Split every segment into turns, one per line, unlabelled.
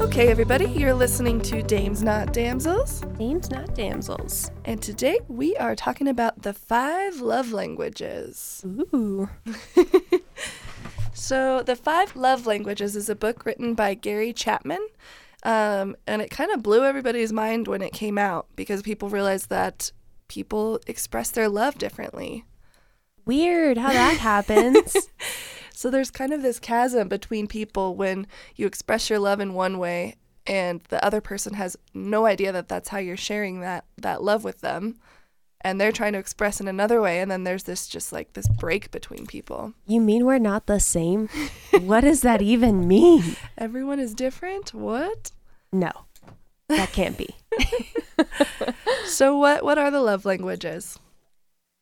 Okay, everybody, you're listening to Dames Not Damsels,
Dames not damsels.
and today we are talking about the five love languages.
Ooh.
So, The Five Love Languages is a book written by Gary Chapman, um, and it kind of blew everybody's mind when it came out because people realized that people express their love differently.
Weird how that happens.
So there's kind of this chasm between people when you express your love in one way and the other person has no idea that that's how you're sharing that that love with them and they're trying to express in another way and then there's this just like this break between people.
you mean we're not the same? What does that even mean?
Everyone is different? What?
No, that can't be.
So what what are the love languages?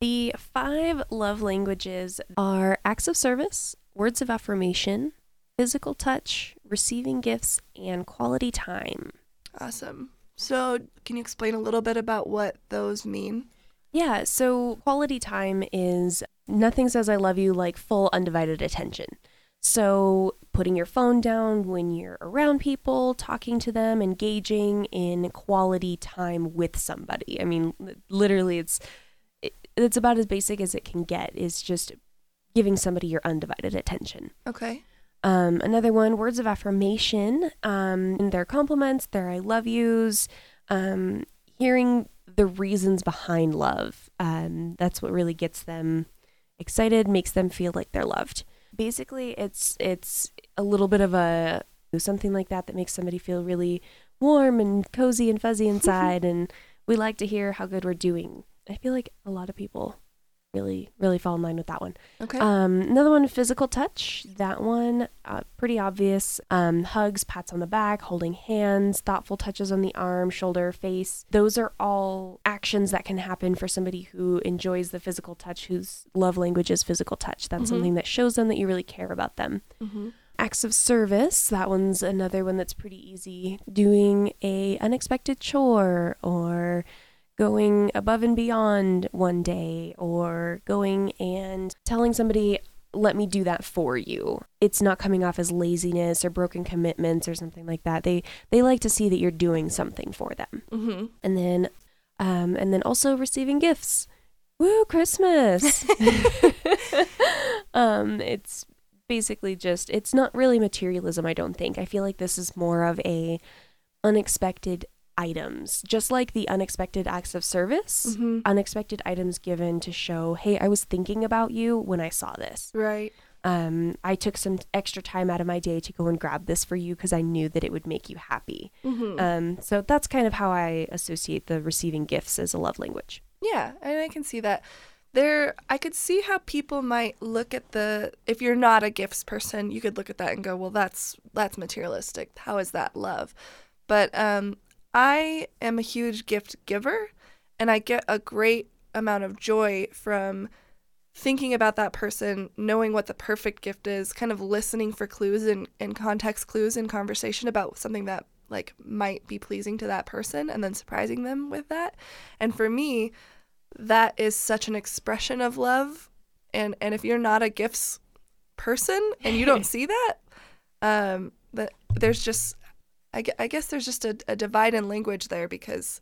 The five love languages are acts of service, words of affirmation, physical touch, receiving gifts, and quality time.
Awesome. So can you explain a little bit about what those mean?
Yeah, so quality time is nothing says I love you like full undivided attention. So putting your phone down when you're around people, talking to them, engaging in quality time with somebody. I mean, literally it's it, it's about as basic as it can get is just giving somebody your undivided attention.
Okay.
Um, another one, words of affirmation, um, their compliments, their I love yous, um, hearing the reasons behind love. Um, that's what really gets them excited, makes them feel like they're loved. Basically, it's it's a little bit of a something like that that makes somebody feel really warm and cozy and fuzzy inside, and we like to hear how good we're doing. I feel like a lot of people really really fall in line with that one.
Okay.
Um, another one, physical touch. That one, uh, pretty obvious. Um, hugs, pats on the back, holding hands, thoughtful touches on the arm, shoulder, face. Those are all actions that can happen for somebody who enjoys the physical touch, whose love language is physical touch. That's
Mhm.
something that shows them that you really care about them.
mm-hmm.
Acts of service. That one's another one that's pretty easy. Doing a unexpected chore or going above and beyond one day or going and telling somebody let me do that for you. It's not coming off as laziness or broken commitments or something like that. They they like to see that you're doing something for them.
Mm-hmm.
and then um and then also receiving gifts. Woo christmas! Um it's basically just it's not really materialism i don't think. I feel like this is more of a unexpected items just like the unexpected acts of service
Mm-hmm.
unexpected items given to show hey i was thinking about you when i saw this
Right.
um i took some extra time out of my day to go and grab this for you because i knew that it would make you happy
Mm-hmm.
um so that's kind of how i associate the receiving gifts as a love language
Yeah, and I can see that. There, I could see how people might look at the. If you're not a gifts person, you could look at that and go, "Well, that's that's materialistic. How is that love?" But um, I am a huge gift giver, and I get a great amount of joy from thinking about that person, knowing what the perfect gift is, kind of listening for clues and, and context clues in conversation about something that like might be pleasing to that person and then surprising them with that. And for me, that is such an expression of love. And and if you're not a gifts person and you don't see that, um, that there's just I, I guess there's just a, a divide in language there because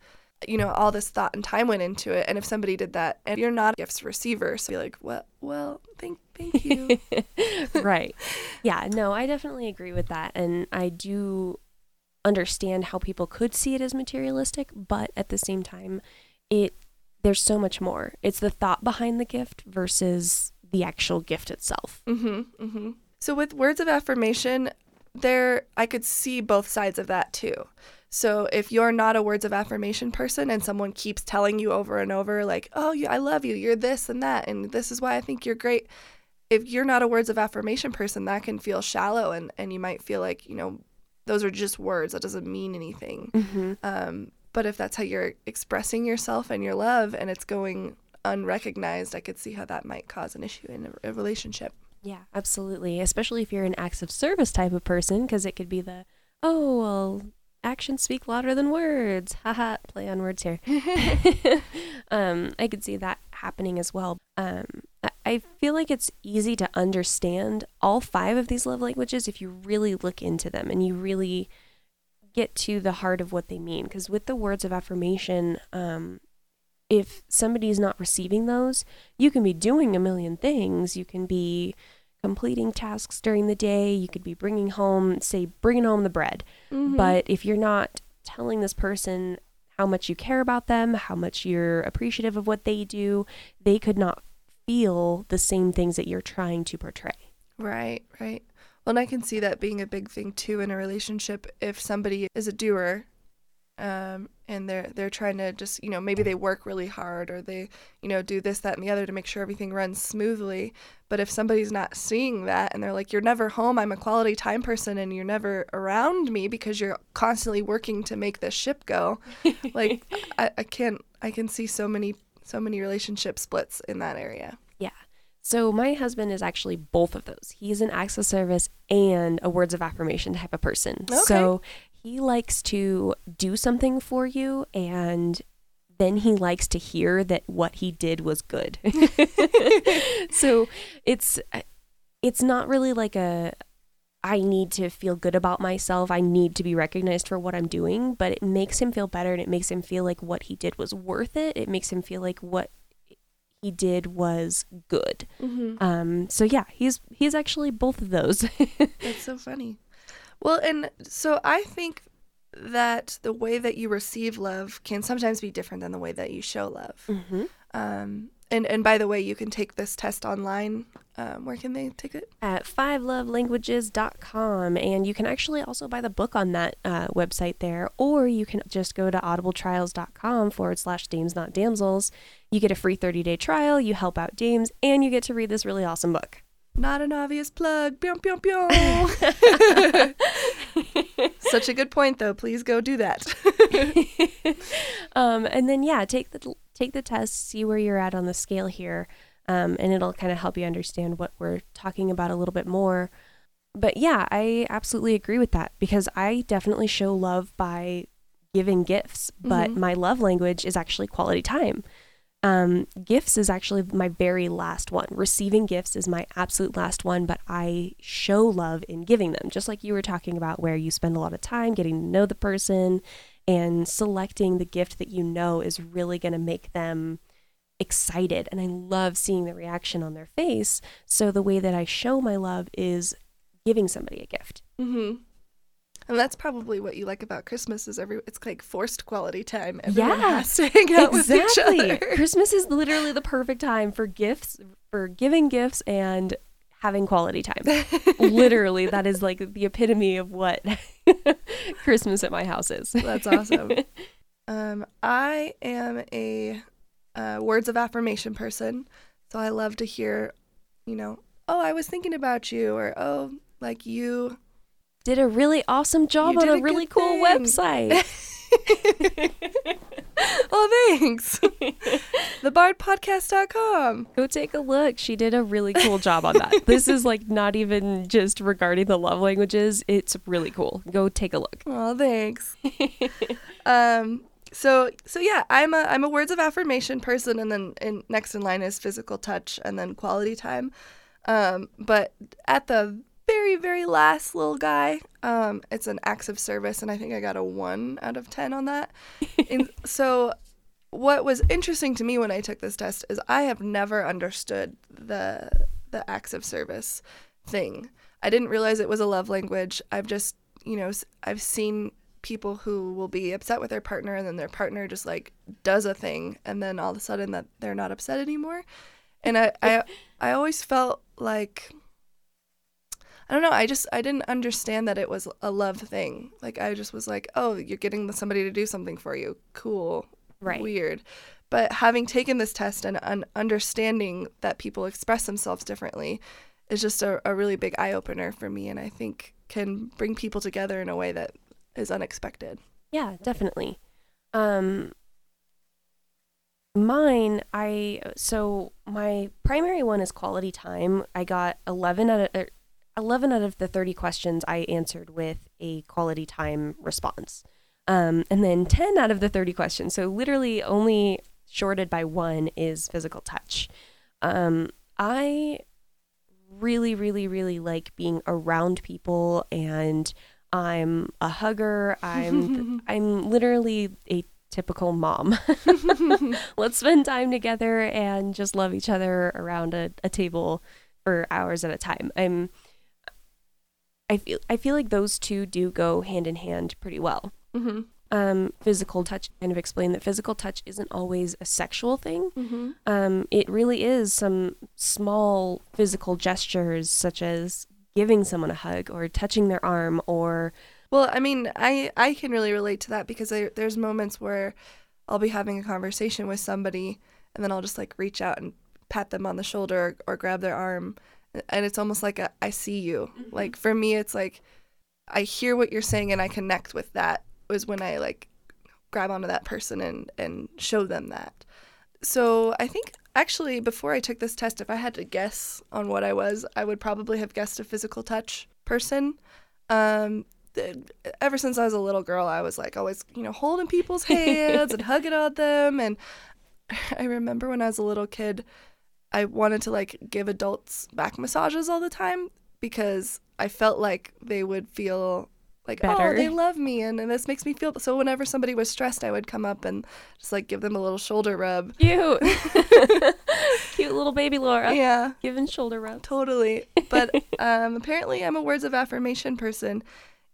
you know all this thought and time went into it. And if somebody did that and you're not a gifts receiver so you're like well well thank thank you.
Right. Yeah no i definitely agree with that. And i do understand how people could see it as materialistic but at the same time it there's so much more. It's the thought behind the gift versus the actual gift itself.
Mm-hmm. Mm-hmm. So with words of affirmation, there I could see both sides of that too. So if you're not a words of affirmation person and someone keeps telling you over and over like, "Oh, you, I love you. You're this and that and this is why I think you're great." If you're not a words of affirmation person, that can feel shallow and and you might feel like, you know, those are just words. That doesn't mean anything.
mm-hmm.
Um, but if that's how you're expressing yourself and your love and it's going unrecognized, I could see how that might cause an issue in a, a relationship.
Yeah, absolutely. Especially if you're an acts of service type of person, because it could be the, oh, well, actions speak louder than words. Haha, play on words here. um, I could see that happening as well. Um, I- I feel like it's easy to understand all five of these love languages if you really look into them and you really get to the heart of what they mean. Because with the words of affirmation, um, if somebody is not receiving those, you can be doing a million things. You can be completing tasks during the day. You could be bringing home, say, bringing home the bread.
Mhm.
But if you're not telling this person how much you care about them, how much you're appreciative of what they do, they could not feel the same things that you're trying to portray.
Right, right. Well, and I can see that being a big thing too in a relationship. If somebody is a doer, um, and they're they're trying to just you know maybe they work really hard or they you know do this that and the other to make sure everything runs smoothly. But if somebody's not seeing that and they're like, "You're never home. I'm a quality time person, and you're never around me because you're constantly working to make this ship go," like I, I can't. I can see so many so many relationship splits in that area.
Yeah. So my husband is actually both of those. He's an acts of service and a words of affirmation type of person.
Okay.
So he likes to do something for you and then he likes to hear that what he did was good. so it's it's not really like a I need to feel good about myself. I need to be recognized for what I'm doing, but it makes him feel better and it makes him feel like what he did was worth it. It makes him feel like what he did was good.
Mm-hmm.
Um so yeah, he's he's actually both of those.
That's so funny. Well, and so I think that the way that you receive love can sometimes be different than the way that you show love.
mm-hmm.
Um, and and by the way, you can take this test online. Um, where can they take it?
At fivelovelanguages.com and you can actually also buy the book on that uh, website there or you can just go to audibletrials.com forward slash dames not damsels. You get a free 30-day trial, you help out dames, and you get to read this really awesome book.
Not an obvious plug. Pyong, pyong, pyong. Such a good point, though. Please go do that.
um, and then yeah, take the take the test, see where you're at on the scale here, um, and it'll kind of help you understand what we're talking about a little bit more. But yeah, I absolutely agree with that because I definitely show love by giving gifts, but
Mhm.
my love language is actually quality time. Um, gifts is actually my very last one. Receiving gifts is my absolute last one, but I show love in giving them, just like you were talking about, where you spend a lot of time getting to know the person and selecting the gift that you know is really going to make them excited. And I love seeing the reaction on their face. So the way that I show my love is giving somebody a gift.
hmm And that's probably what you like about Christmas is every it's like forced quality time. Everyone
Yeah,
has to hang out with each
exactly.
other.
Christmas is literally the perfect time for gifts, for giving gifts and having quality time. literally, that is like the epitome of what Christmas at my house is.
That's awesome. um, I am a uh, words of affirmation person, so I love to hear, you know, oh, I was thinking about you, or oh, like you.
Did a really awesome job
You
on a,
a
really cool
thing.
website.
oh, thanks. Thebardpodcast.com.
Go take a look. She did a really cool job on that. this is like not even just regarding the love languages. It's really cool. Go take a look.
Oh, thanks. um. So so yeah, I'm a I'm a words of affirmation person, and then in, next in line is physical touch, and then quality time. Um. But at the very very last little guy, um, it's an acts of service, and I think I got a one out of ten on that. and so. What was interesting to me when I took this test is I have never understood the the acts of service thing. I didn't realize it was a love language. I've just, you know, I've seen people who will be upset with their partner and then their partner just like does a thing and then all of a sudden that they're not upset anymore. And I I I always felt like I don't know, I just I didn't understand that it was a love thing. Like I just was like, "Oh, you're getting somebody to do something for you. Cool."
Right.
Weird. But having taken this test and un- understanding that people express themselves differently is just a, a really big eye opener for me and I think can bring people together in a way that is unexpected.
Yeah, definitely. Um mine I so my primary one is quality time. I got 11 out of er, 11 out of the 30 questions I answered with a quality time response. Um, and then 10 out of the 30 questions, so literally only shorted by one, is physical touch. Um, I really, really, really like being around people and I'm a hugger. I'm I'm literally a typical mom. Let's spend time together and just love each other around a, a table for hours at a time. I'm I feel I feel like those two do go hand in hand pretty well.
Mm-hmm.
Um, physical touch kind of explain that physical touch isn't always a sexual thing.
Mm-hmm.
Um, it really is some small physical gestures such as giving someone a hug or touching their arm or
Well, I mean, I I can really relate to that because I, there's moments where I'll be having a conversation with somebody and then I'll just like reach out and pat them on the shoulder or, or grab their arm and it's almost like a, I see you. Like for me it's like I hear what you're saying and I connect with that was when I like grab onto that person and and show them that. So, I think actually before I took this test if I had to guess on what I was, I would probably have guessed a physical touch person. Um th- ever since I was a little girl, I was like always, you know, holding people's hands and hugging on them. And I remember when I was a little kid, I wanted to like give adults back massages all the time because I felt like they would feel like,
Better.
oh, they love me. And, and this makes me feel. So whenever somebody was stressed, I would come up and just like give them a little shoulder rub.
cute, cute little baby Laura
Yeah.
giving shoulder rub.
Totally. But um, apparently, I'm a words of affirmation person.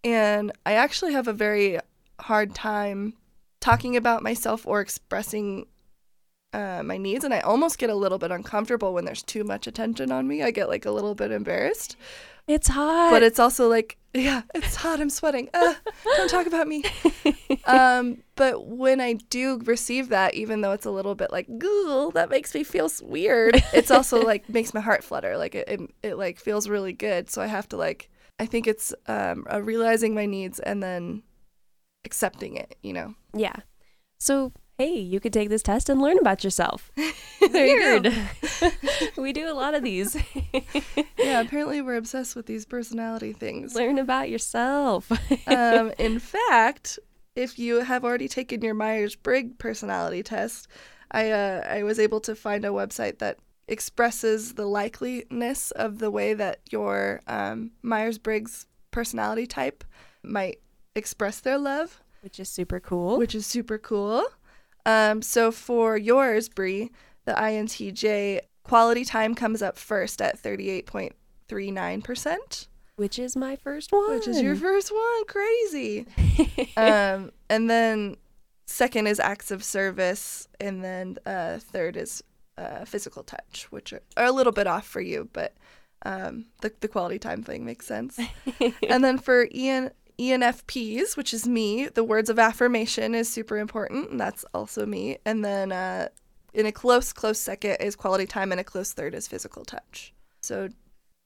And I actually have a very hard time talking about myself or expressing uh, my needs. And I almost get a little bit uncomfortable when there's too much attention on me. I get like a little bit embarrassed.
It's hot.
But it's also like, yeah, it's hot. I'm sweating. Uh, don't talk about me. um, but when I do receive that, even though it's a little bit like, goo, that makes me feel weird. It's also like makes my heart flutter. Like it, it, it like feels really good. So I have to like, I think it's um, uh, realizing my needs and then accepting it. You know.
yeah. So hey, you could take this test and learn about yourself. Weird. we do a lot of these.
Yeah. Apparently, we're obsessed with these personality things.
learn about yourself.
um, in fact, if you have already taken your Myers Briggs personality test, I uh, I was able to find a website that expresses the likeliness of the way that your um, Myers Briggs personality type might express their love,
which is super cool.
which is super cool. Um, so for yours, Brie, the INTJ quality time comes up first at thirty eight point three nine percent.
which is my first one.
Which is your first one. Crazy. um, and then second is acts of service, and then uh, third is uh, physical touch, which are, are a little bit off for you, but um, the the quality time thing makes sense. and then for EN, ENFPs, which is me, the words of affirmation is super important, and that's also me. And then uh, in a close close second is quality time, and a close third is physical touch. So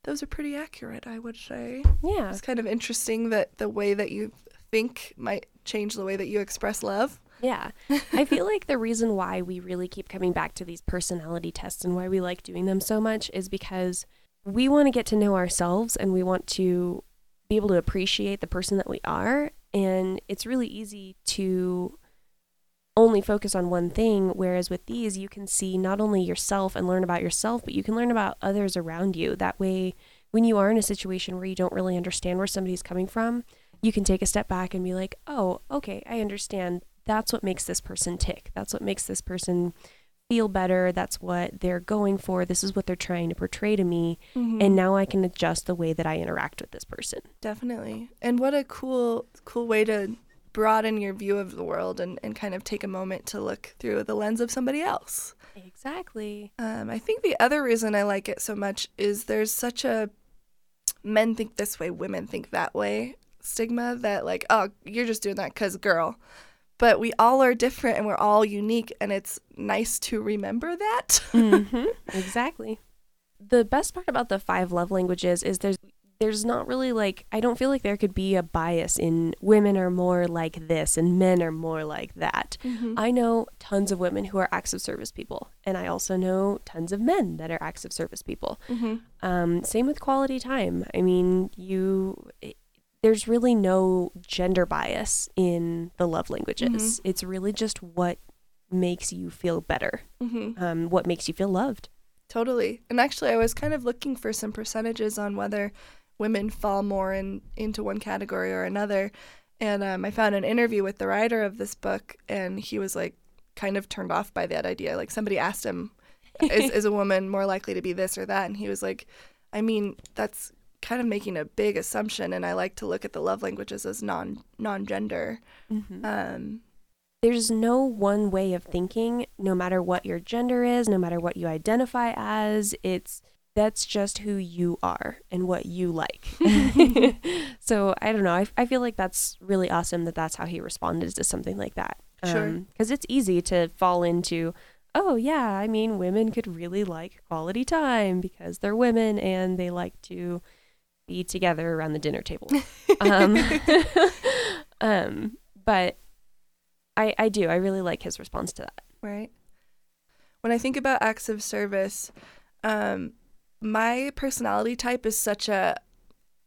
those are pretty accurate, I would say.
yeah.
It's kind of interesting that the way that you think might change the way that you express love.
Yeah. I feel like the reason why we really keep coming back to these personality tests and why we like doing them so much is because we want to get to know ourselves and we want to be able to appreciate the person that we are. And it's really easy to only focus on one thing. Whereas with these, you can see not only yourself and learn about yourself, but you can learn about others around you. That way, when you are in a situation where you don't really understand where somebody's coming from, you can take a step back and be like, oh, okay, I understand. That's what makes this person tick. That's what makes this person feel better. That's what they're going for. This is what they're trying to portray to me. And now I can adjust the way that I interact with this person.
Definitely. And what a cool cool way to broaden your view of the world and, and kind of take a moment to look through the lens of somebody else.
Exactly.
Um, I think the other reason I like it so much is there's such a men think this way, women think that way stigma that, like, oh, you're just doing that because girl. But we all are different and we're all unique, and it's nice to remember that.
hmm Exactly. The best part about the five love languages is there's there's not really like I don't feel like there could be a bias in women are more like this and men are more like that.
Mhm.
I know tons of women who are acts of service people, and I also know tons of men that are acts of service people.
Mhm.
Um, same with quality time. I mean, you. There's really no gender bias in the love languages. It's really just what makes you feel better,
Mhm.
um, what makes you feel loved.
Totally. And actually, I was kind of looking for some percentages on whether women fall more in into one category or another. And um, I found an interview with the writer of this book, and he was like kind of turned off by that idea. Like somebody asked him, "Is is a woman more likely to be this or that?" And he was like, "I mean, that's kind of making a big assumption." And I like to look at the love languages as non non gender. Um,
there's no one way of thinking no matter what your gender is no matter what you identify as it's that's just who you are and what you like so i don't know I, I feel like that's really awesome that that's how he responded to something like that
Sure.
because it's easy to fall into oh yeah i mean women could really like quality time because they're women and they like to be together around the dinner table um, um but I, I do. I really like his response to that.
right? When I think about acts of service, um, my personality type is such a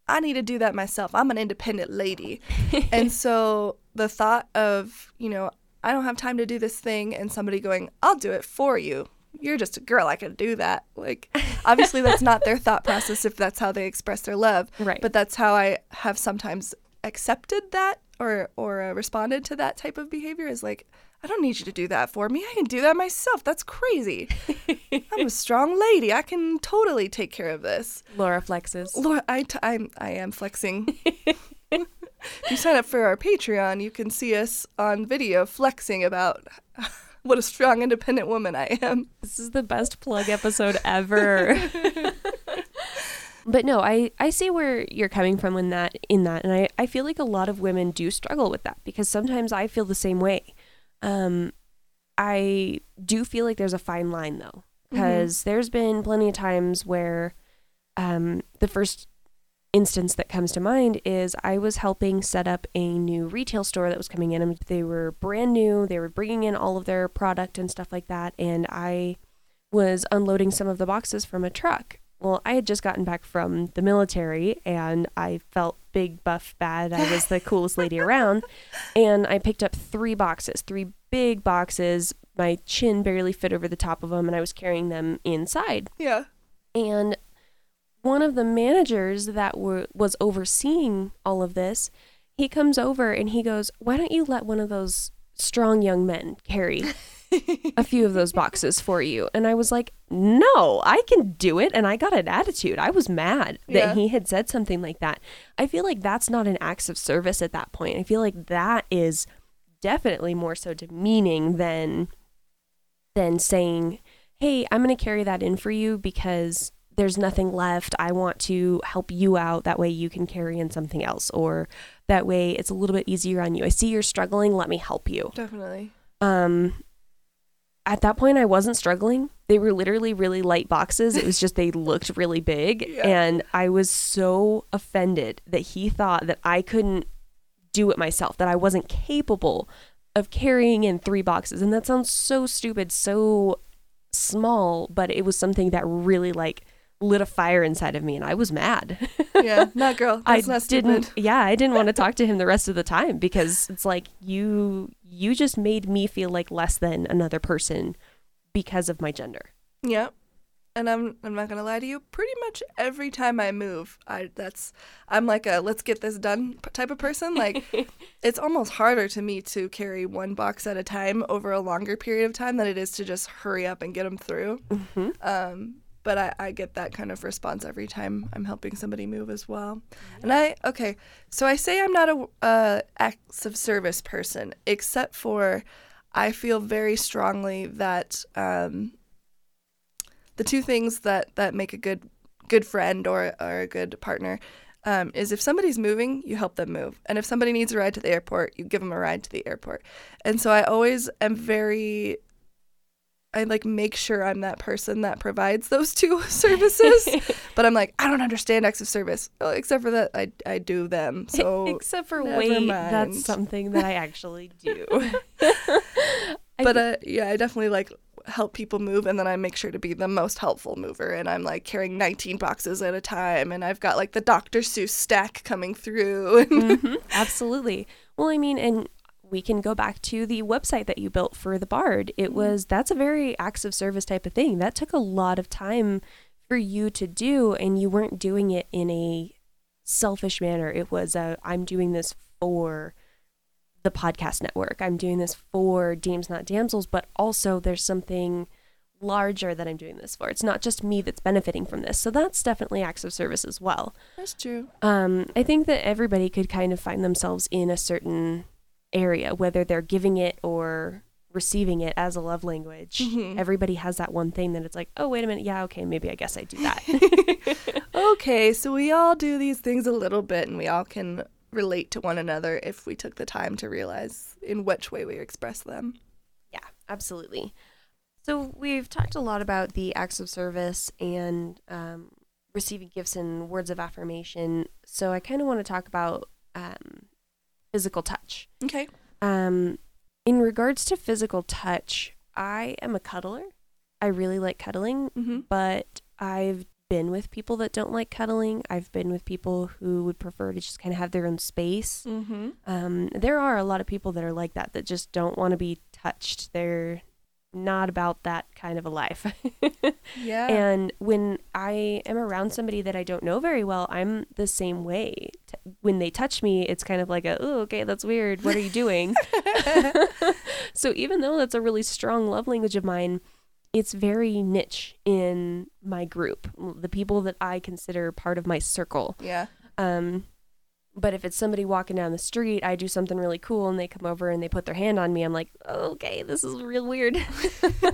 I need to do that myself. I'm an independent lady. and so the thought of, you know, I don't have time to do this thing and somebody going, I'll do it for you. You're just a girl. I can do that. Like, obviously, that's not their thought process if that's how they express their love.
Right.
But that's how I have sometimes accepted that or or uh, responded to that type of behavior is like, I don't need you to do that for me. I can do that myself. That's crazy. I'm a strong lady. I can totally take care of this.
Laura flexes.
Laura, I, t- I'm, I am flexing. if you sign up for our Patreon, you can see us on video flexing about what a strong, independent woman I am.
This is the best plug episode ever. but no, I, I see where you're coming from in that in that and I, I feel like a lot of women do struggle with that because sometimes I feel the same way. Um I do feel like there's a fine line though. Because there's been plenty of times where um the first instance that comes to mind is I was helping set up a new retail store that was coming in and they were brand new. They were bringing in all of their product and stuff like that and I was unloading some of the boxes from a truck. Well, I had just gotten back from the military and I felt big, buff, bad. I was the coolest lady around. And I picked up three boxes, three big boxes. My chin barely fit over the top of them and I was carrying them inside.
Yeah.
And one of the managers that were was overseeing all of this, he comes over and he goes, "Why don't you let one of those strong young men carry a few of those boxes for you?" And I was like, "No, I can do it." And I got an attitude. I was mad that
Yeah.
he had said something like that. I feel like that's not an act of service at that point. I feel like that is definitely more so demeaning than than saying, "Hey, I'm going to carry that in for you because there's nothing left. I want to help you out. That way you can carry in something else, or that way it's a little bit easier on you. I see you're struggling. Let me help you."
Definitely.
Um, at that point, I wasn't struggling. They were literally really light boxes. It was just they looked really big,
Yeah.
and I was so offended that he thought that I couldn't do it myself, that I wasn't capable of carrying in three boxes. And that sounds so stupid, so small, but it was something that really like lit a fire inside of me, and I was mad.
Yeah. Not girl. That's
I
not
didn't. Yeah, I didn't want to talk to him the rest of the time because it's like you you just made me feel like less than another person because of my gender.
Yeah. And I'm I'm not gonna lie to you. Pretty much every time I move, I that's I'm like a let's get this done type of person. Like it's almost harder to me to carry one box at a time over a longer period of time than it is to just hurry up and get them through.
Mm-hmm.
Um, but I, I get that kind of response every time I'm helping somebody move as well. And I okay, so I say I'm not a uh, acts of service person, except for I feel very strongly that um, the two things that that make a good good friend or or a good partner um, is if somebody's moving, you help them move, and if somebody needs a ride to the airport, you give them a ride to the airport. And so I always am very I like make sure I'm that person that provides those two services. but I'm like, I don't understand acts of service. Oh, except for that I I do them. So
Except for wait,
mind.
that's something that I actually do.
But uh, yeah, I definitely like help people move and then I make sure to be the most helpful mover and I'm like carrying 19 boxes at a time and I've got like the Dr. Seuss stack coming through.
Mhm, absolutely. Well, I mean, and we can go back to the website that you built for the Bard. It
Mhm.
was that's a very acts of service type of thing. That took a lot of time for you to do, and you weren't doing it in a selfish manner. It was a I'm doing this for the podcast network. I'm doing this for Dames Not Damsels, but also there's something larger that I'm doing this for. It's not just me that's benefiting from this. So that's definitely acts of service as well.
That's true.
Um, I think that everybody could kind of find themselves in a certain area, whether they're giving it or receiving it as a love language.
Mhm.
Everybody has that one thing that it's like, oh, wait a minute. Yeah, okay, maybe I guess I do that.
Okay, so we all do these things a little bit and we all can relate to one another if we took the time to realize in which way we express them.
yeah, absolutely. So we've talked a lot about the acts of service and um, receiving gifts and words of affirmation. So I kind of want to talk about physical touch.
Okay.
Um, in regards to physical touch, I am a cuddler. I really like cuddling,
Mm-hmm.
but I've been with people that don't like cuddling. I've been with people who would prefer to just kind of have their own space.
Mm-hmm.
Um, there are a lot of people that are like that, that just don't want to be touched. They're not about that kind of a life.
Yeah.
and when I am around somebody that I don't know very well, I'm the same way. When they touch me, it's kind of like a, oh, okay, that's weird. What are you doing? so even though that's a really strong love language of mine, it's very niche in my group, the people that I consider part of my circle.
yeah.
Um, but if it's somebody walking down the street, I do something really cool and they come over and they put their hand on me. I'm like, okay, this is real weird.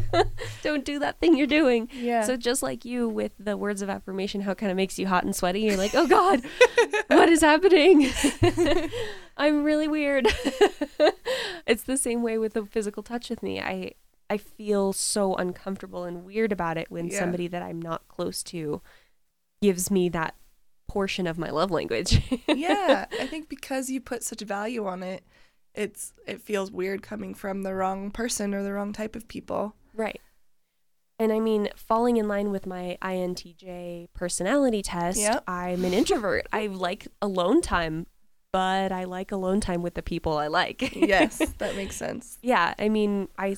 Don't do that thing you're doing.
Yeah.
So just like you with the words of affirmation, how it kind of makes you hot and sweaty. You're like, oh God, what is happening? I'm really weird. it's the same way with the physical touch with me. I I feel so uncomfortable and weird about it when
Yeah.
somebody that I'm not close to gives me that portion of my love language.
yeah, I think because you put such value on it, it's it feels weird coming from the wrong person or the wrong type of people.
Right. And I mean, falling in line with my INTJ personality test,
Yep.
I'm an introvert. I like alone time, but I like alone time with the people I like.
Yes, that makes sense.
yeah, I mean, I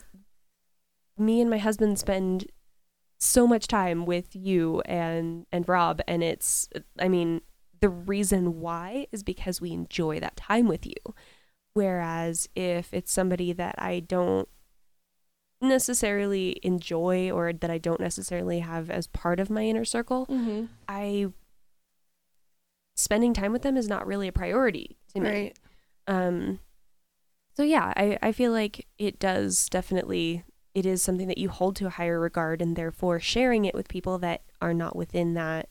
me and my husband spend so much time with you and and Rob and it's I mean, the reason why is because we enjoy that time with you. Whereas if it's somebody that I don't necessarily enjoy or that I don't necessarily have as part of my inner circle,
Mm-hmm.
I spending time with them is not really a priority to me.
Right.
Um so yeah, I, I feel like it does definitely it is something that you hold to a higher regard and therefore sharing it with people that are not within that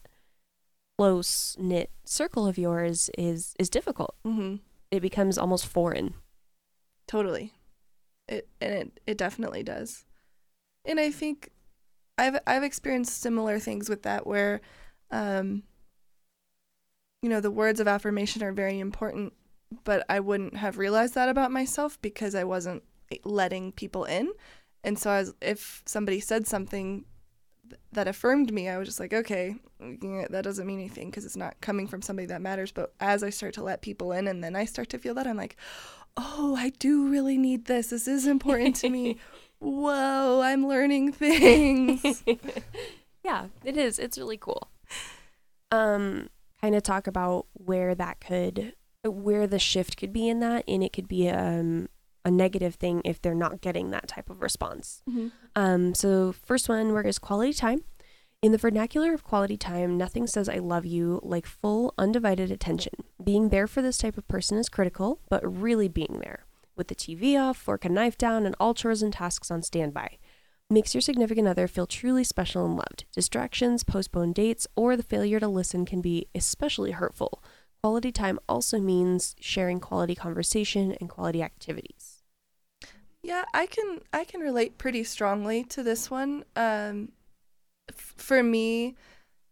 close knit circle of yours is is difficult.
Mm-hmm.
It becomes almost foreign.
Totally. It and it it definitely does. And I think I've I've experienced similar things with that where um you know, the words of affirmation are very important, but I wouldn't have realized that about myself because I wasn't letting people in. And so I was, if somebody said something that affirmed me, I was just like, okay, yeah, that doesn't mean anything because it's not coming from somebody that matters. But as I start to let people in and then I start to feel that, I'm like, oh, I do really need this. This is important to me. Whoa, I'm learning things.
yeah, it is. It's really cool. Um, kind of talk about where that could, where the shift could be in that, and it could be um a negative thing if they're not getting that type of response. Um, so first one where is quality time. In the vernacular of quality time, nothing says I love you like full, undivided attention. Being there for this type of person is critical, but really being there. With the TV off, fork and knife down, and all chores and tasks on standby. Makes your significant other feel truly special and loved. Distractions, postponed dates, or the failure to listen can be especially hurtful. Quality time also means sharing quality conversation and quality activities.
Yeah, I can I can relate pretty strongly to this one. Um, f- for me,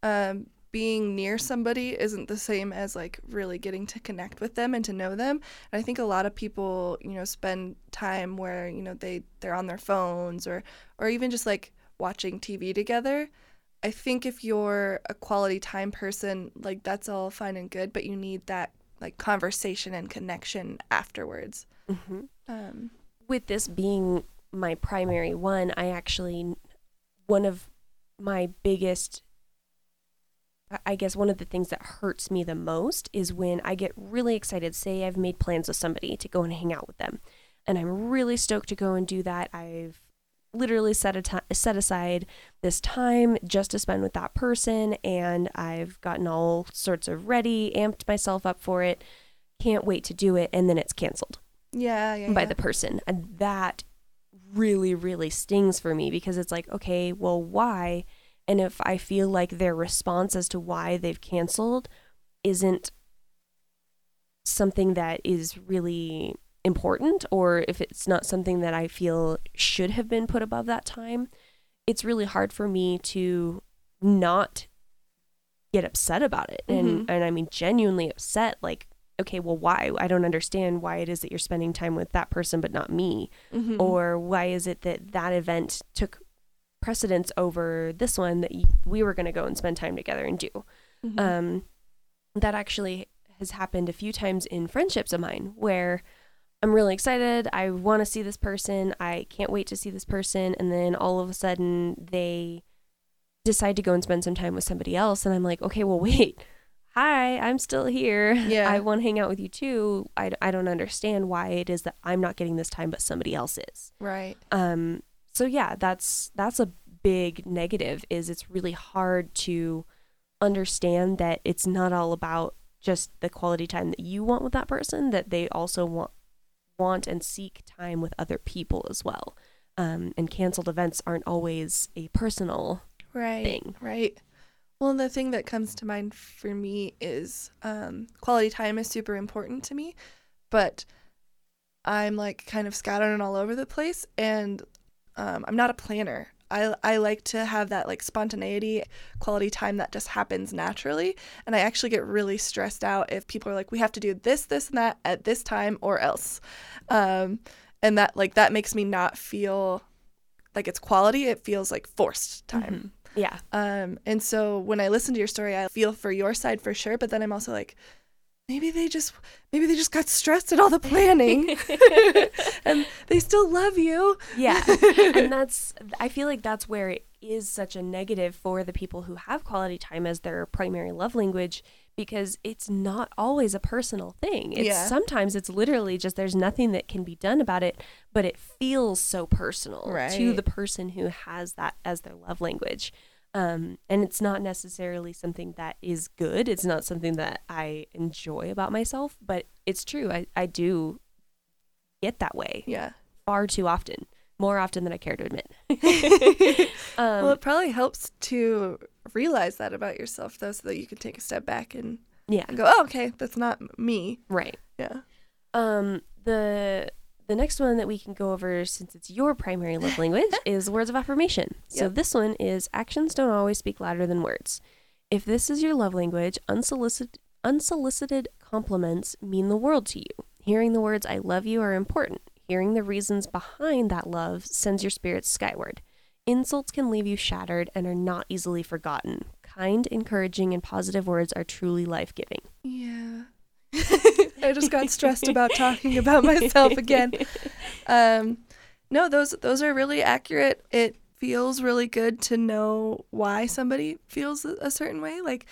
um, being near somebody isn't the same as like really getting to connect with them and to know them. And I think a lot of people, you know, spend time where you know they they're on their phones or or even just like watching TV together. I think if you're a quality time person, like that's all fine and good, but you need that like conversation and connection afterwards.
Mm-hmm.
Um,
with this being my primary one, I actually, one of my biggest, I guess one of the things that hurts me the most is when I get really excited. Say I've made plans with somebody to go and hang out with them, and I'm really stoked to go and do that. I've literally set a set aside this time just to spend with that person, and I've gotten all sorts of ready, amped myself up for it. Can't wait to do it, and then it's canceled
yeah, yeah,
by
yeah.
the person. And that really, really stings for me because it's like, okay, well, why? And if I feel like their response as to why they've canceled isn't something that is really important, or if it's not something that I feel should have been put above that time, it's really hard for me to not get upset about it. And
Mhm.
and I mean genuinely upset like okay, well why? I don't understand why it is that you're spending time with that person but not me
Mhm.
or why is it that that event took precedence over this one that we were going to go and spend time together and do
Mhm.
um, that actually has happened a few times in friendships of mine where i'm really excited i want to see this person i can't wait to see this person and then all of a sudden they decide to go and spend some time with somebody else and i'm like okay well wait hi i'm still here
Yeah.
i want to hang out with you too I, I don't understand why it is that i'm not getting this time but somebody else is
right.
um so yeah that's that's a big negative is it's really hard to understand that it's not all about just the quality time that you want with that person that they also want want and seek time with other people as well um, and canceled events aren't always a personal
Right.
thing.
Right. Well, the thing that comes to mind for me is um, quality time is super important to me, but I'm like kind of scattered all over the place, and um, I'm not a planner. I, I like to have that like spontaneity, quality time that just happens naturally. And I actually get really stressed out if people are like, we have to do this, this, and that at this time or else. Um, and that like that makes me not feel like it's quality. It feels like forced time.
Yeah.
Um, and so when I listen to your story, I feel for your side for sure, but then I'm also like, maybe they just maybe they just got stressed at all the planning. And they still love you.
yeah. And that's i feel like that's where it is such a negative for the people who have quality time as their primary love language because it's not always a personal thing. It's
Yeah.
sometimes it's literally just there's nothing that can be done about it but it feels so personal to the person who has that as their love language. Um, and it's not necessarily something that is good. It's not something that i enjoy about myself but it's true. I, I do get that way
Yeah.
far too often, more often than I care to admit. um,
well, it probably helps to realize that about yourself though so that you can take a step back and,
yeah,
and go, "Oh, okay, that's not me."
right.
Yeah.
Um, the the next one that we can go over, since it's your primary love language, is words of affirmation. So
Yep.
this one is actions don't always speak louder than words. If this is your love language, unsolicited unsolicited compliments mean the world to you. Hearing the words "I love you" are important. Hearing the reasons behind that love sends your spirits skyward. Insults can leave you shattered and are not easily forgotten. Kind, encouraging, and positive words are truly life giving.
Yeah. I just got stressed about talking about myself again. Um, no, those those are really accurate. It feels really good to know why somebody feels a a certain way. Like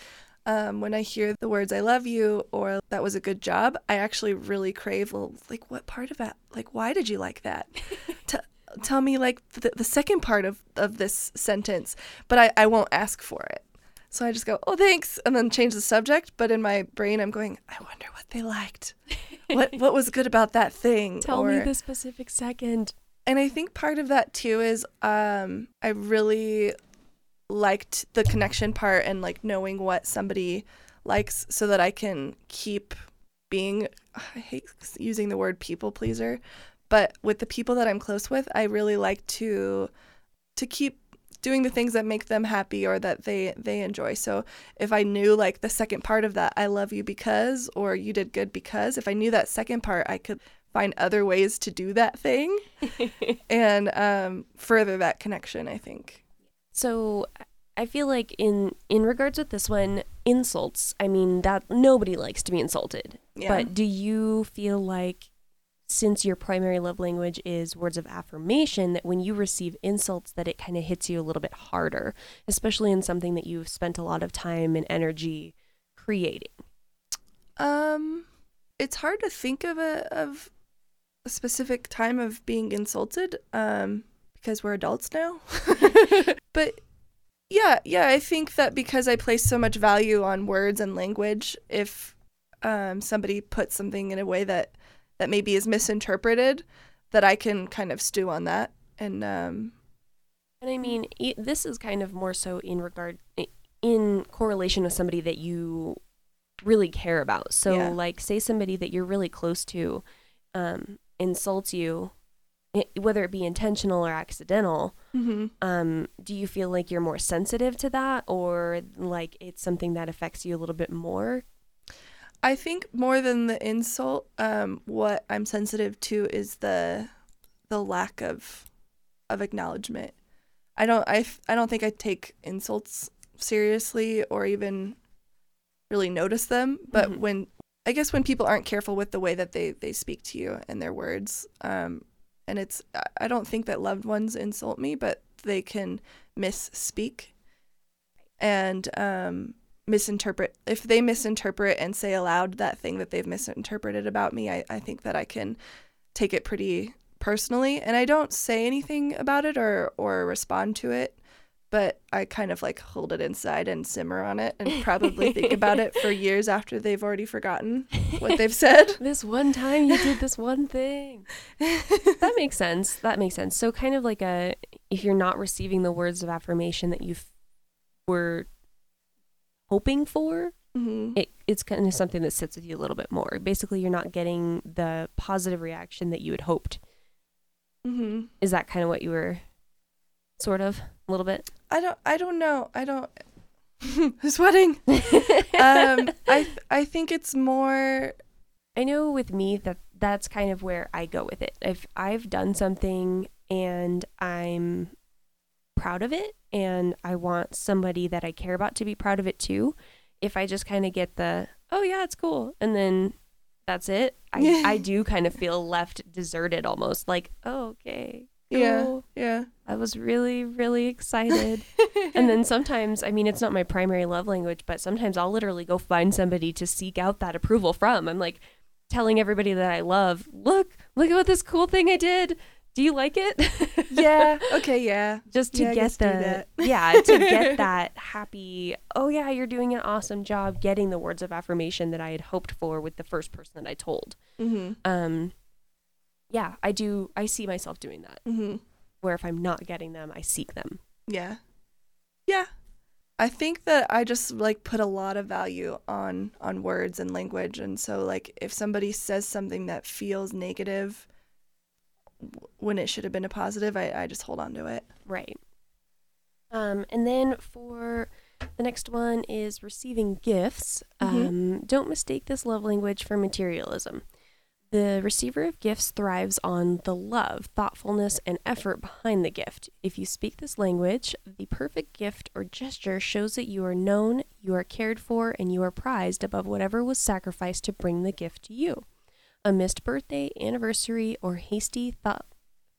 um, when I hear the words "I love you" or "That was a good job," I actually really crave. Well, like what part of that? Like why did you like that? T- tell me like the, the second part of of this sentence. But I I won't ask for it. So I just go, oh, thanks, and then change the subject. But in my brain, I'm going, I wonder what they liked. what what was good about that thing?
Tell me the specific second.
And I think part of that too is um, I really liked the connection part and like knowing what somebody likes, so that I can keep being. I hate using the word people pleaser, But with the people that I'm close with, I really like to to keep doing the things that make them happy or that they they enjoy. So if I knew like the second part of that, I love you because or you did good because, if I knew that second part, I could find other ways to do that thing and um, further that connection. I think.
So I feel like in in regards with this one, insults. I mean that nobody likes to be insulted.
Yeah.
But do you feel like since your primary love language is words of affirmation that when you receive insults that it kind of hits you a little bit harder, especially in something that you've spent a lot of time and energy creating?
Um, it's hard to think of a of a specific time of being insulted. Um, because we're adults now. but yeah, yeah, I think that because I place so much value on words and language, if um, somebody puts something in a way that that maybe is misinterpreted, that I can kind of stew on that and um,
And I mean, i this is kind of more so in regard in correlation with somebody that you really care about. So
Yeah.
like say somebody that you're really close to um insults you whether it be intentional or accidental,
mhm.
um do you feel like you're more sensitive to that or like it's something that affects you a little bit more?
I think more than the insult, um, what I'm sensitive to is the the lack of of acknowledgement. I don't I, I don't think I take insults seriously or even really notice them. But
Mhm.
when I guess when people aren't careful with the way that they they speak to you and their words, um, and it's I- don't think that loved ones insult me, but they can misspeak and um, misinterpret. If they misinterpret and say aloud that thing that they've misinterpreted about me, I, I think that I can take it pretty personally. And I don't say anything about it or, or respond to it, but I kind of like hold it inside and simmer on it and probably think about it for years after they've already forgotten what they've said.
This one time you did this one thing. that makes sense. That makes sense. So kind of like a if you're not receiving the words of affirmation that you were hoping for,
hmm
it, it's kind of something that sits with you a little bit more. Basically, you're not getting the positive reaction that you had hoped.
hmm
Is that kind of what you were sort of a little bit?
I don't. I don't know. I don't. Sweating. Um. I. th- I think it's more.
I know with me that that's kind of where I go with it. If I've done something and I'm proud of it and I want somebody that I care about to be proud of it too, if I just kind of get the, oh yeah, it's cool, and then that's it, I, I do kind of feel left deserted almost like, oh, okay.
Yeah. Yeah.
I was really, really excited. and then sometimes, I mean, it's not my primary love language, but sometimes I'll literally go find somebody to seek out that approval from. I'm like telling everybody that I love, look, look at what this cool thing I did. Do you like it?
yeah. Okay. Yeah.
Just to
Yeah,
get the
that.
yeah, to get that happy, oh yeah, you're doing an awesome job getting the words of affirmation that I had hoped for with the first person that I told.
Mm-hmm.
Um yeah, I do I see myself doing that.
Mm-hmm.
Where if I'm not getting them, I seek them.
Yeah. Yeah. I think that I just like put a lot of value on on words and language and so like if somebody says something that feels negative when it should have been a positive, I, I just hold on to it.
Right. Um, and then for the next one is receiving gifts.
Mhm.
Um, don't mistake this love language for materialism. The receiver of gifts thrives on the love, thoughtfulness, and effort behind the gift. If you speak this language, the perfect gift or gesture shows that you are known, you are cared for, and you are prized above whatever was sacrificed to bring the gift to you. A missed birthday, anniversary, or hasty thought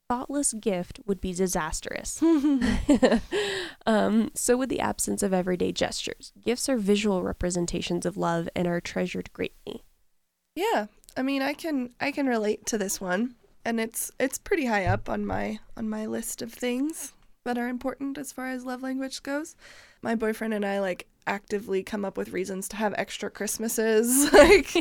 thoughtless gift would be disastrous. um, so would the absence of everyday gestures. Gifts are visual representations of love and are treasured greatly.
Yeah. I mean, I can I can relate to this one and it's it's pretty high up on my on my list of things that are important as far as love language goes. My boyfriend and I like actively come up with reasons to have extra Christmases like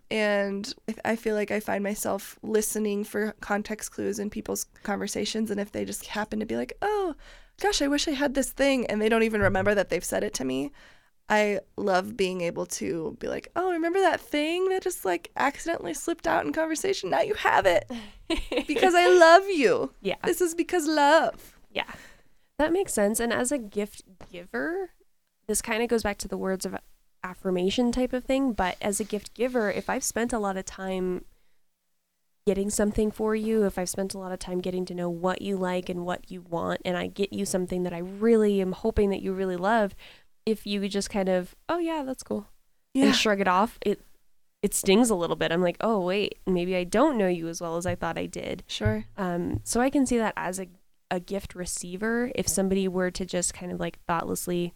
and I- I feel like I find myself listening for context clues in people's conversations and if they just happen to be like, "Oh, gosh, I wish I had this thing," and they don't even remember that they've said it to me, I love being able to be like, oh, remember that thing that just like accidentally slipped out in conversation? Now you have it because I love you.
Yeah.
This is because love.
Yeah. That makes sense. And as a gift giver, this kind of goes back to the words of affirmation type of thing. But as a gift giver, if I've spent a lot of time getting something for you, if I've spent a lot of time getting to know what you like and what you want, and I get you something that I really am hoping that you really love, if you just kind of, oh yeah, that's cool, and shrug it off, it it stings a little bit. I'm like, oh wait, maybe I don't know you as well as I thought I did.
Sure.
Um, so I can see that as a a gift receiver, if somebody were to just kind of like thoughtlessly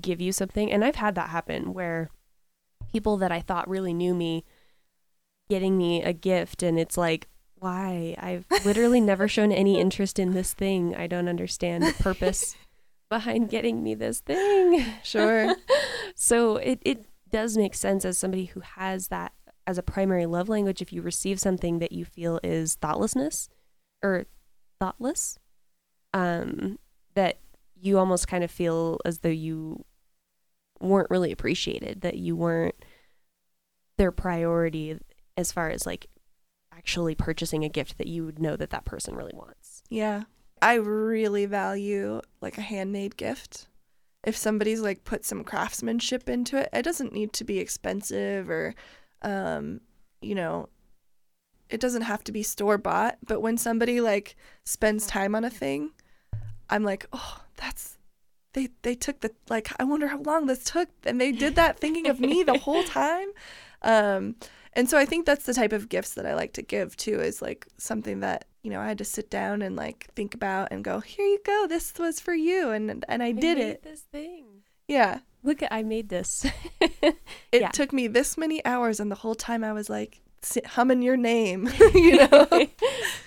give you something, and I've had that happen where people that I thought really knew me getting me a gift, and it's like, why? I've literally never shown any interest in this thing. I don't understand the purpose behind getting me this thing.
Sure.
so it, it does make sense as somebody who has that as a primary love language if you receive something that you feel is thoughtlessness or thoughtless um that you almost kind of feel as though you weren't really appreciated that you weren't their priority as far as like actually purchasing a gift that you would know that that person really wants
Yeah. I really value like a handmade gift. If somebody's like put some craftsmanship into it, it doesn't need to be expensive or um, you know, it doesn't have to be store bought, but when somebody like spends time on a thing, I'm like, "Oh, that's they they took the like I wonder how long this took and they did that thinking of me the whole time." Um and so I think that's the type of gifts that I like to give too is like something that, you know, I had to sit down and like think about and go, "Here you go. This was for you." And and I did
made
it.
this thing
Yeah.
look at i made this
It
Yeah.
took me this many hours and the whole time I was like humming your name, you know.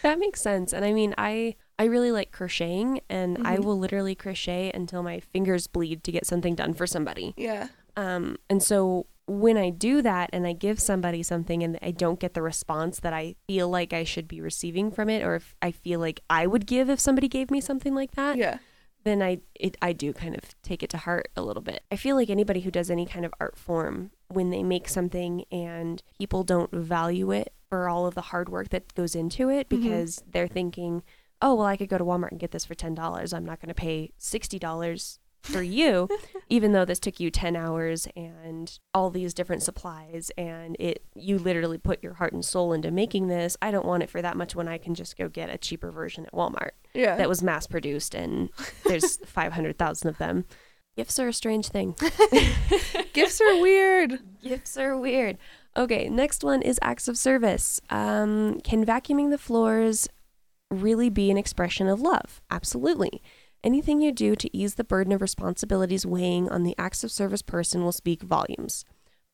that makes sense and i mean i i really like crocheting and i
Mhm.
will literally crochet until my fingers bleed to get something done for somebody
yeah.
um and so when i do that and i give somebody something and i don't get the response that i feel like i should be receiving from it or if i feel like i would give if somebody gave me something like that
Yeah.
then I it I do kind of take it to heart a little bit. I feel like anybody who does any kind of art form when they make something and people don't value it for all of the hard work that goes into it
Mhm.
because they're thinking, "Oh, well I could go to Walmart and get this for $10. I'm not going to pay $60 for you even though this took you 10 hours and all these different supplies and it you literally put your heart and soul into making this. I don't want it for that much when I can just go get a cheaper version at Walmart."
Yeah.
that was mass produced and there's 500,000 of them. Gifts are a strange thing.
Gifts are weird.
Gifts are weird. Okay, next one is acts of service. Um, can vacuuming the floors really be an expression of love? Absolutely. Anything you do to ease the burden of responsibilities weighing on the acts of service person will speak volumes.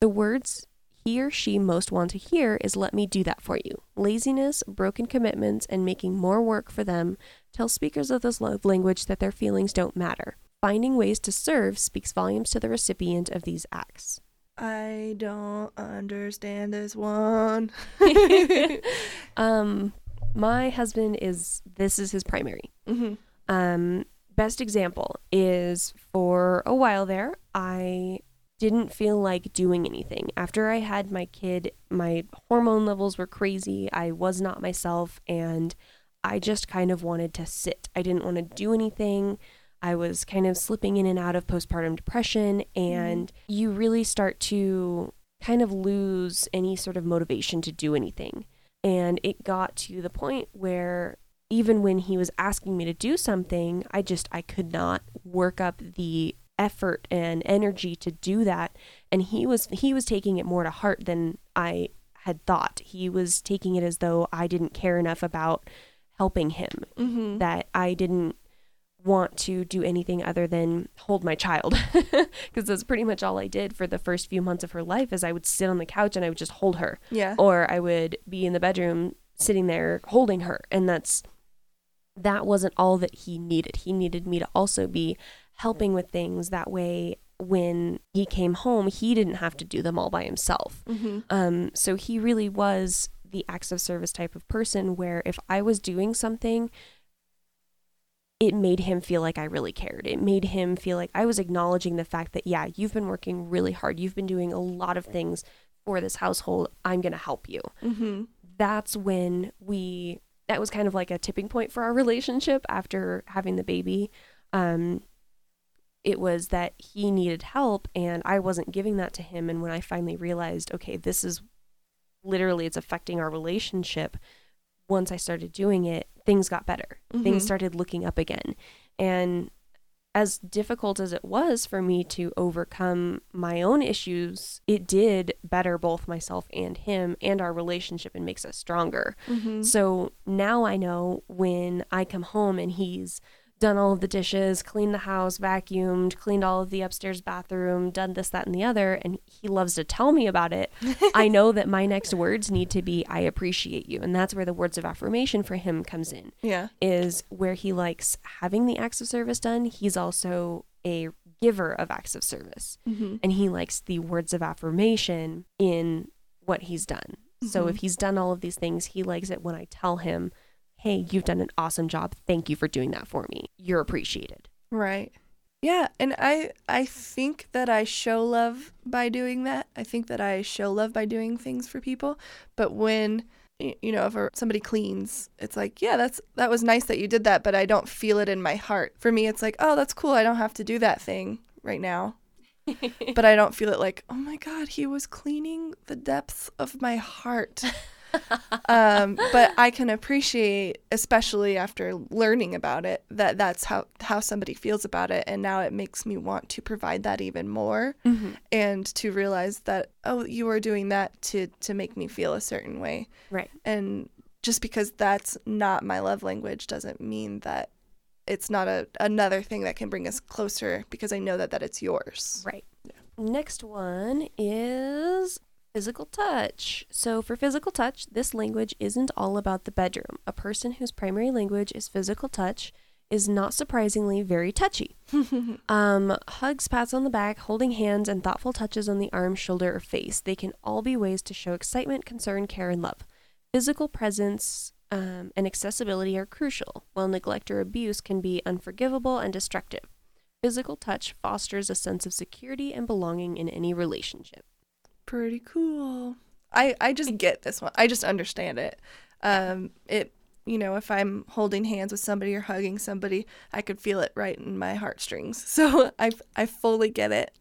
The words he or she most want to hear is let me do that for you. Laziness, broken commitments, and making more work for them tell speakers of this love language that their feelings don't matter. Finding ways to serve speaks volumes to the recipient of these acts.
I don't understand this one.
um, my husband is this is his primary.
hmm
Um, best example is for a while there, I didn't feel like doing anything. After I had my kid, my hormone levels were crazy. I was not myself, and I just kind of wanted to sit. I didn't want to do anything. I was kind of slipping in and out of postpartum depression, mm-hmm. and you really start to kind of lose any sort of motivation to do anything. And it got to the point where even when he was asking me to do something, I just I could not work up the effort and energy to do that. And he was he was taking it more to heart than I had thought. He was taking it as though I didn't care enough about helping him,
hmm
that I didn't want to do anything other than hold my child because that's pretty much all I did for the first few months of her life is I would sit on the couch and I would just hold her
Yeah.
or I would be in the bedroom sitting there holding her. And that's that wasn't all that he needed. He needed me to also be helping with things that way when he came home, he didn't have to do them all by himself.
hmm
Um, so he really was the acts of service type of person where if I was doing something it made him feel like I really cared. It made him feel like I was acknowledging the fact that, yeah, you've been working really hard. You've been doing a lot of things for this household. I'm going to help you.
Mm-hmm.
That's when we, that was kind of like a tipping point for our relationship after having the baby. Um, it was that he needed help and I wasn't giving that to him. And when I finally realized, okay, this is literally, it's affecting our relationship. Once I started doing it, things got better. Things
Mhm.
started looking up again. And as difficult as it was for me to overcome my own issues, it did better both myself and him and our relationship and makes us stronger.
Mm-hmm.
So now I know when I come home and he's done all of the dishes, cleaned the house, vacuumed, cleaned all of the upstairs bathroom, done this, that, and the other, and he loves to tell me about it, I know that my next words need to be, I appreciate you. And that's where the words of affirmation for him comes in,
Yeah.
is where he likes having the acts of service done. He's also a giver of acts of service
Mm-hmm.
and he likes the words of affirmation in what he's done. So
Mhm.
if he's done all of these things, he likes it when I tell him, "Hey, you've done an awesome job. Thank you for doing that for me. You're appreciated."
Right. Yeah, and I I think that I show love by doing that. I think that I show love by doing things for people. But when you know, if somebody cleans, it's like, yeah, that's that was nice that you did that, but I don't feel it in my heart. For me, it's like, oh, that's cool. I don't have to do that thing right now. But I don't feel it like, oh my god, he was cleaning the depths of my heart. um, but I can appreciate, especially after learning about it, that that's how how somebody feels about it, and now it makes me want to provide that even more,
Mm-hmm.
and to realize that oh, you are doing that to to make me feel a certain way,
Right.
and just because that's not my love language doesn't mean that it's not a another thing that can bring us closer because I know that that it's yours.
Right. Next one is physical touch. So, for physical touch, this language isn't all about the bedroom. A person whose primary language is physical touch is not surprisingly very touchy. Um, hugs, pats on the back, holding hands, and thoughtful touches on the arm, shoulder, or face. They can all be ways to show excitement, concern, care, and love. Physical presence um, and accessibility are crucial, while neglect or abuse can be unforgivable and destructive. Physical touch fosters a sense of security and belonging in any relationship.
Pretty cool. I I just get this one. I just understand it. Um it you know, if I'm holding hands with somebody or hugging somebody, I could feel it right in my heartstrings. So I I fully get it.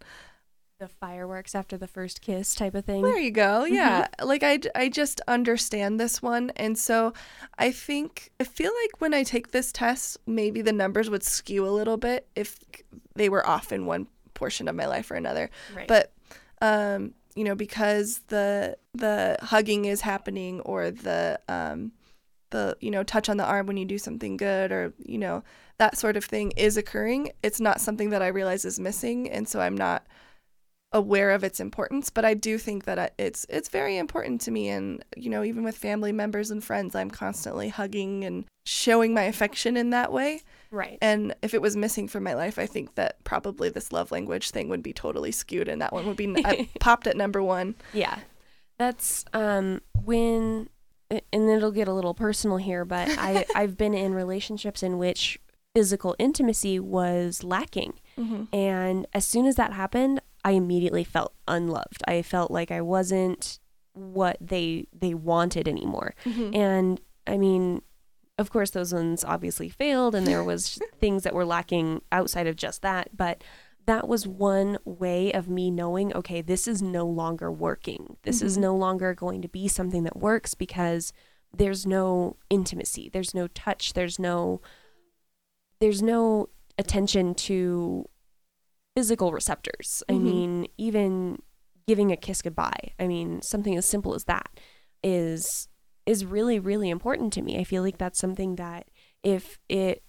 The fireworks after the first kiss type of thing.
There you go. Yeah. Like I, I just understand this one. And so I think, I feel like when I take this test, maybe the numbers would skew a little bit if they were off in one portion of my life or another.
Right.
But, um, you know, because the, the hugging is happening or the, um, the, you know, touch on the arm when you do something good or, you know, that sort of thing is occurring. It's not something that I realize is missing. And so I'm not, aware of its importance but i do think that it's it's very important to me and you know even with family members and friends i'm constantly hugging and showing my affection in that way
right.
and if it was missing from my life i think that probably this love language thing would be totally skewed and that one would be popped at number one
Yeah. That's um when and it'll get a little personal here, but I I've been in relationships in which physical intimacy was lacking.
mm-hmm.
And as soon as that happened, I immediately felt unloved. I felt like I wasn't what they they wanted anymore.
Mm-hmm.
And I mean, of course those ones obviously failed and there was things that were lacking outside of just that, but that was one way of me knowing, okay, this is no longer working. This is
Mhm.
no longer going to be something that works because there's no intimacy, there's no touch, there's no there's no attention to physical receptors. I
Mhm.
mean, even giving a kiss goodbye. I mean, something as simple as that is is really really important to me. I feel like that's something that if it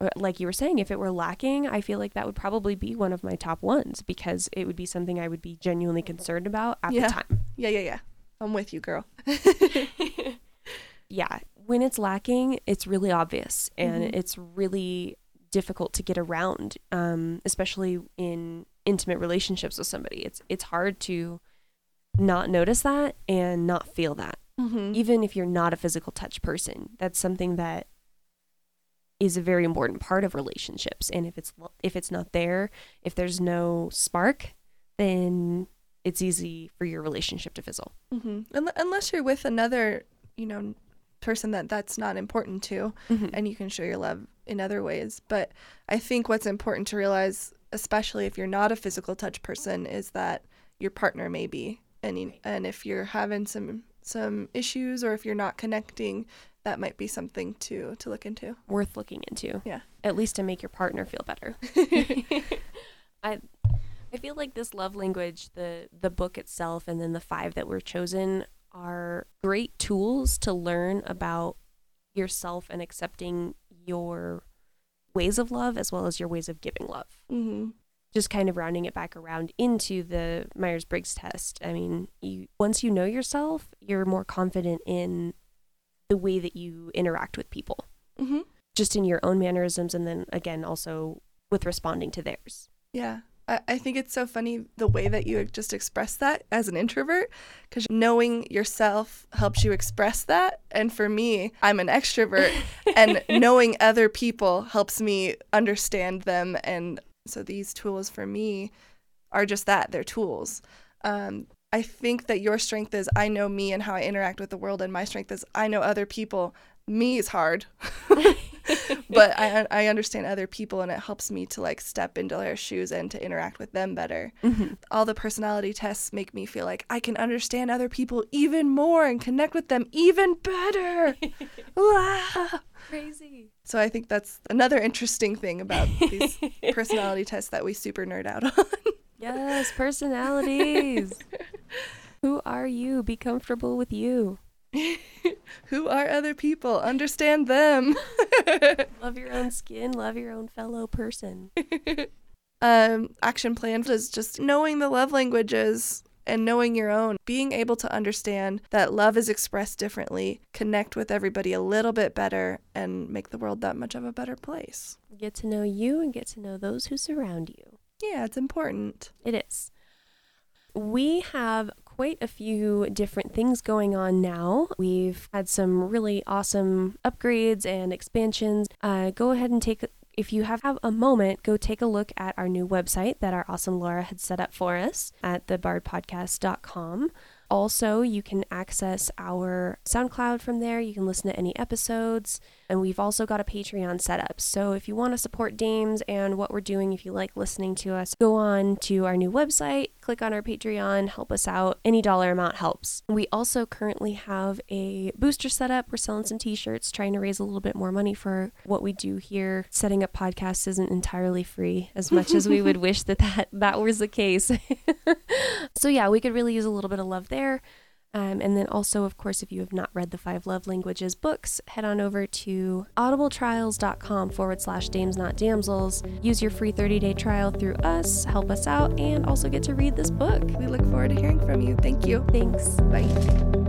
uh, like you were saying if it were lacking, I feel like that would probably be one of my top ones because it would be something I would be genuinely concerned about at
Yeah.
the time.
yeah yeah yeah i'm with you girl
yeah, when it's lacking, it's really obvious and
Mhm.
it's really difficult to get around, um, especially in intimate relationships with somebody. It's it's hard to not notice that and not feel that,
mm-hmm.
even if you're not a physical touch person. That's something that is a very important part of relationships and if it's if it's not there if there's no spark then it's easy for your relationship to fizzle
hmm unless you're with another you know person that that's not important to
Mhm.
and you can show your love in other ways but i think what's important to realize especially if you're not a physical touch person is that your partner may be and you, and if you're having some some issues or if you're not connecting that might be something to to look into
worth looking into
Yeah.
at least to make your partner feel better I I feel like this love language, the the book itself and then the five that were chosen are great tools to learn about yourself and accepting your ways of love as well as your ways of giving love.
hmm
Just kind of rounding it back around into the Myers-Briggs test. I mean, you once you know yourself, you're more confident in the way that you interact with people
hmm
just in your own mannerisms and then again also with responding to theirs.
Yeah. I, I think it's so funny the way that you just express that as an introvert because knowing yourself helps you express that. And for me, I'm an extrovert and knowing other people helps me understand them. And so these tools for me are just that they're tools. Um, I think that your strength is I know me and how I interact with the world, and my strength is I know other people. Me is hard. but I I understand other people and it helps me to like step into their shoes and to interact with them better. Mm-hmm. All the personality tests make me feel like I can understand other people even more and connect with them even better. Wow.
Crazy.
So I think that's another interesting thing about these personality tests that we super nerd out on.
Yes, personalities. Who are you? Be comfortable with you.
Who are other people? Understand them.
Love your own skin, love your own fellow person.
um, action plan is just knowing the love languages and knowing your own, being able to understand that love is expressed differently, connect with everybody a little bit better, and make the world that much of a better place.
Get to know you and get to know those who surround you.
Yeah, it's important.
It is. We have quite a few different things going on now. We've had some really awesome upgrades and expansions. Uh, go ahead and take, if you have, have a moment, go take a look at our new website that our awesome Laura had set up for us at thebardpodcast.com. Also, you can access our SoundCloud from there. You can listen to any episodes. And we've also got a Patreon set up. So if you want to support Dames and what we're doing, if you like listening to us, go on to our new website, click on our Patreon, help us out. Any dollar amount helps. We also currently have a booster set up. We're selling some t shirts, trying to raise a little bit more money for what we do here. Setting up podcasts isn't entirely free, as much as we would wish that that, that was the case. so, yeah, we could really use a little bit of love there. Um, and then also, of course, if you have not read the Five Love Languages books, head on over to audibletrials.com forward slash dames not damsels. Use your free 30 day trial through us, help us out, and also get to read this book.
We look forward to hearing from you. Thank you.
Thanks.
Bye.